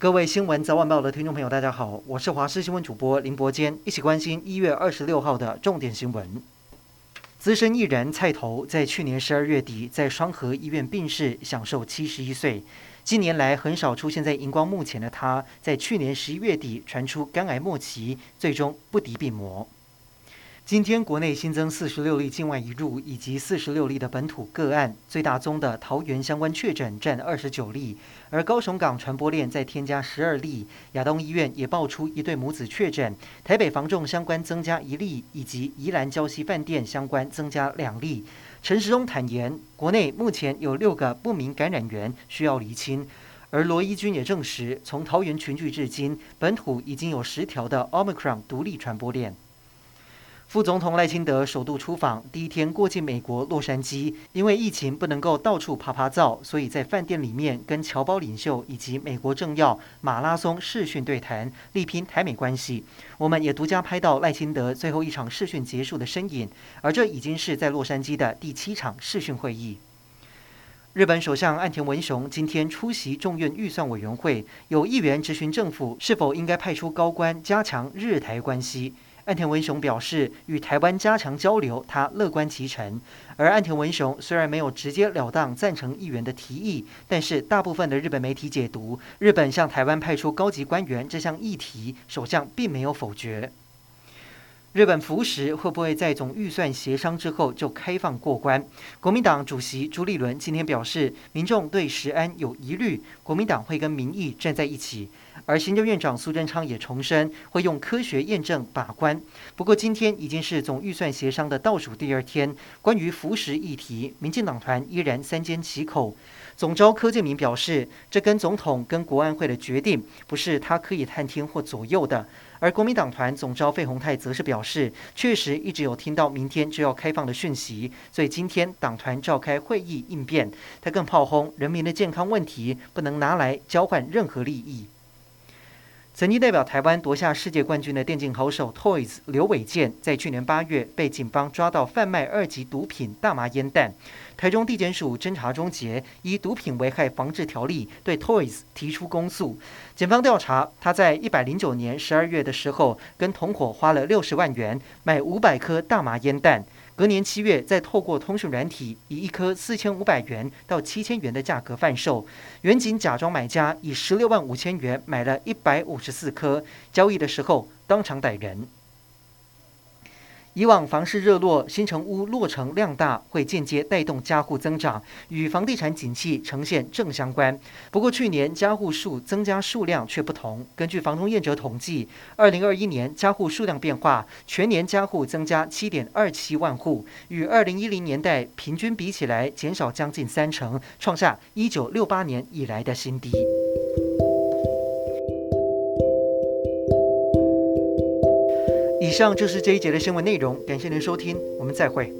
各位新闻早晚报的听众朋友，大家好，我是华视新闻主播林伯坚，一起关心一月二十六号的重点新闻。资深艺人蔡头在去年十二月底在双河医院病逝，享受七十一岁。近年来很少出现在荧光幕前的他，在去年十一月底传出肝癌末期，最终不敌病魔。今天国内新增四十六例境外移入以及四十六例的本土个案，最大宗的桃园相关确诊占二十九例，而高雄港传播链再添加十二例。亚东医院也爆出一对母子确诊，台北防重相关增加一例，以及宜兰礁溪饭店相关增加两例。陈时中坦言，国内目前有六个不明感染源需要厘清，而罗伊军也证实，从桃园群聚至今，本土已经有十条的 Omicron 独立传播链。副总统赖清德首度出访，第一天过境美国洛杉矶，因为疫情不能够到处趴趴走，所以在饭店里面跟侨胞领袖以及美国政要马拉松视讯对谈，力拼台美关系。我们也独家拍到赖清德最后一场视讯结束的身影，而这已经是在洛杉矶的第七场视讯会议。日本首相岸田文雄今天出席众院预算委员会，有议员质询政府是否应该派出高官加强日台关系。岸田文雄表示，与台湾加强交流，他乐观其成。而岸田文雄虽然没有直截了当赞成议员的提议，但是大部分的日本媒体解读，日本向台湾派出高级官员这项议题，首相并没有否决。日本福食会不会在总预算协商之后就开放过关？国民党主席朱立伦今天表示，民众对食安有疑虑，国民党会跟民意站在一起。而行政院长苏贞昌也重申，会用科学验证把关。不过，今天已经是总预算协商的倒数第二天，关于福食议题，民进党团依然三缄其口。总召柯建铭表示，这跟总统跟国安会的决定不是他可以探听或左右的。而国民党团总召费鸿泰则是表示，确实一直有听到明天就要开放的讯息，所以今天党团召开会议应变。他更炮轰人民的健康问题不能拿来交换任何利益。曾经代表台湾夺下世界冠军的电竞好手 Toys 刘伟健，在去年八月被警方抓到贩卖二级毒品大麻烟弹。台中地检署侦查终结，以毒品危害防治条例对 Toys 提出公诉。检方调查，他在一百零九年十二月的时候，跟同伙花了六十万元买五百颗大麻烟弹。隔年七月，再透过通讯软体，以一颗四千五百元到七千元的价格贩售。远景假装买家，以十六万五千元买了一百五十四颗，交易的时候当场逮人。以往房市热络，新城屋落成量大，会间接带动加户增长，与房地产景气呈现正相关。不过去年加户数增加数量却不同。根据房东业者统计，二零二一年加户数量变化，全年加户增加七点二七万户，与二零一零年代平均比起来减少将近三成，创下一九六八年以来的新低。以上就是这一节的新闻内容，感谢您收听，我们再会。